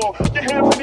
floor. Your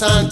mi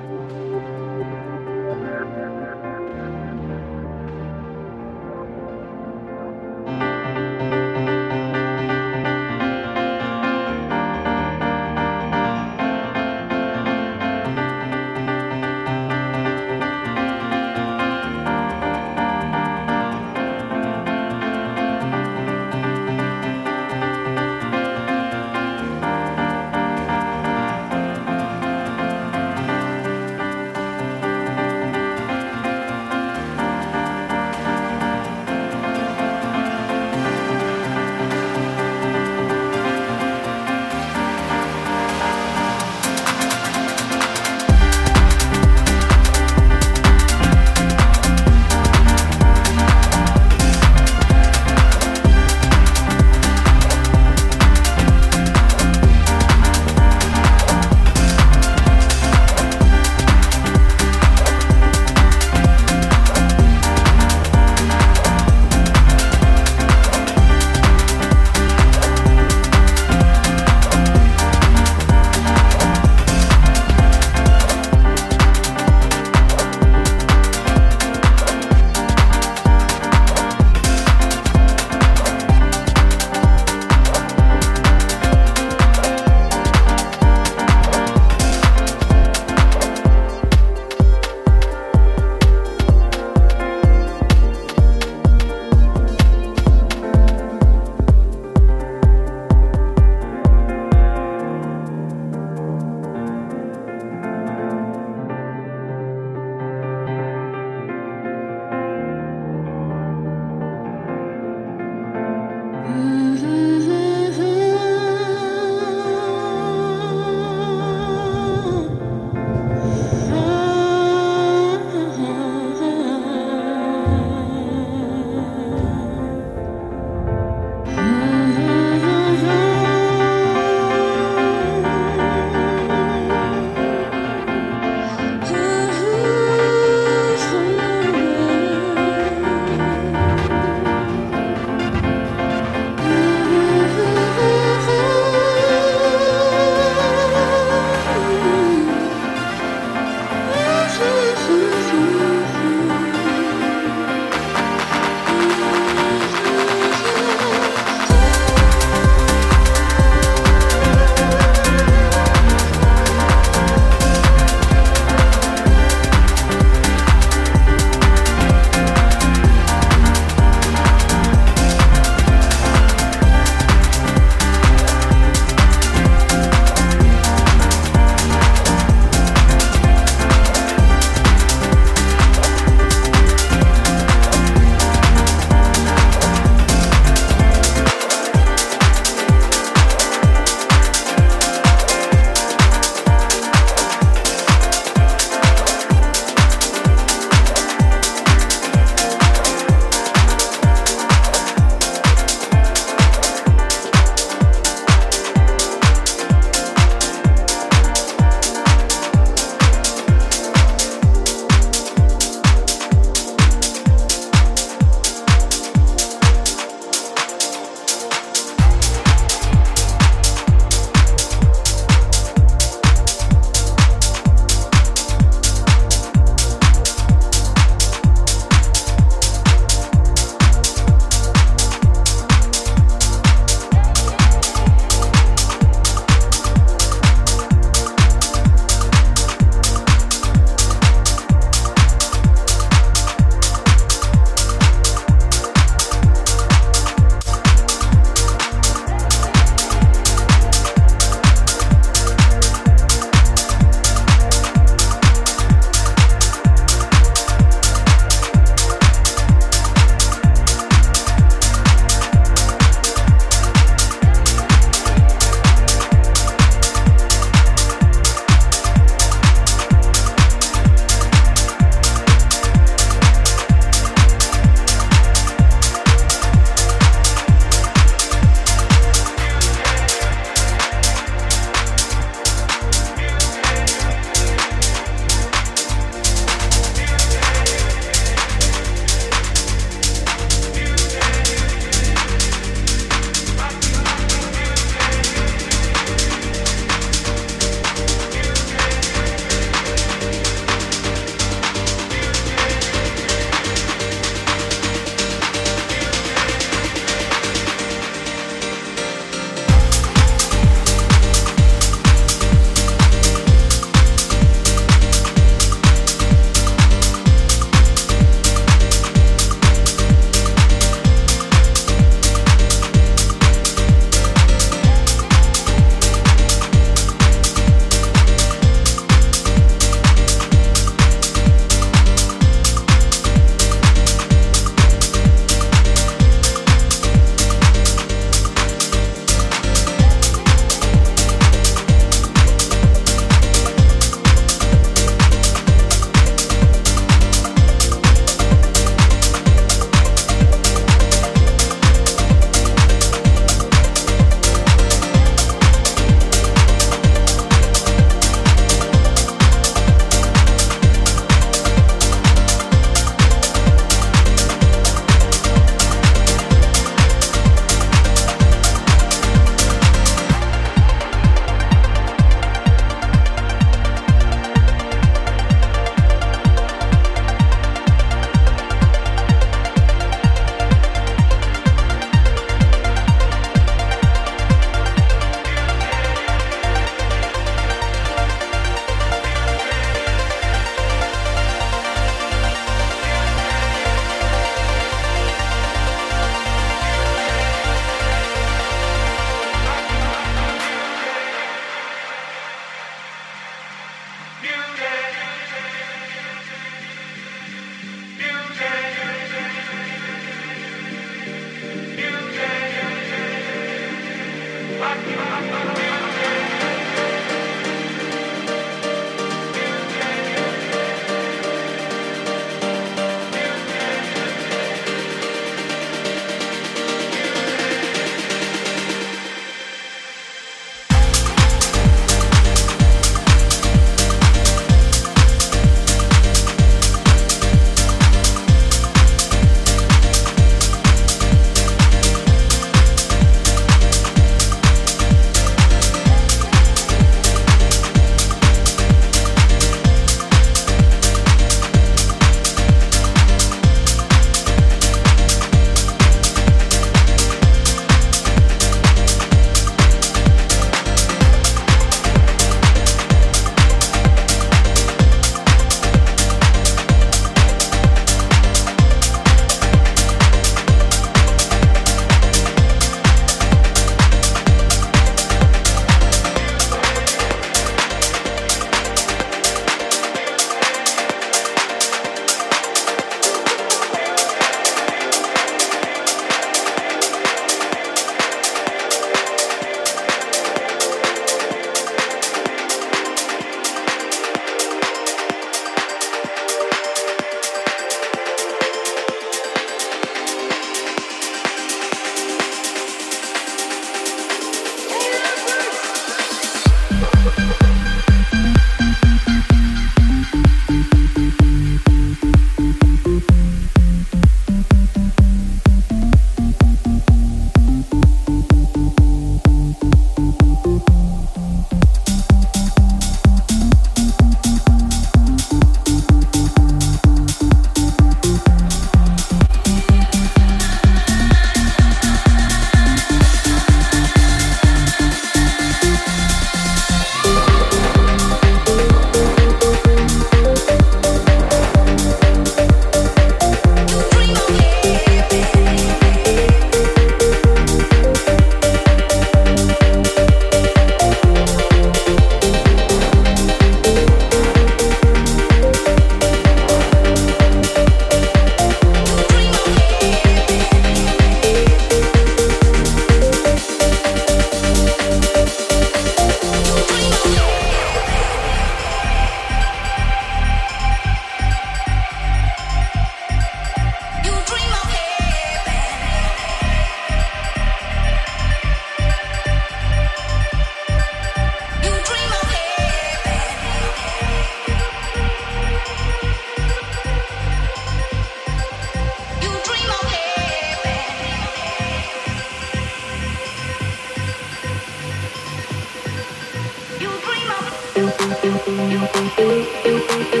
Treating me like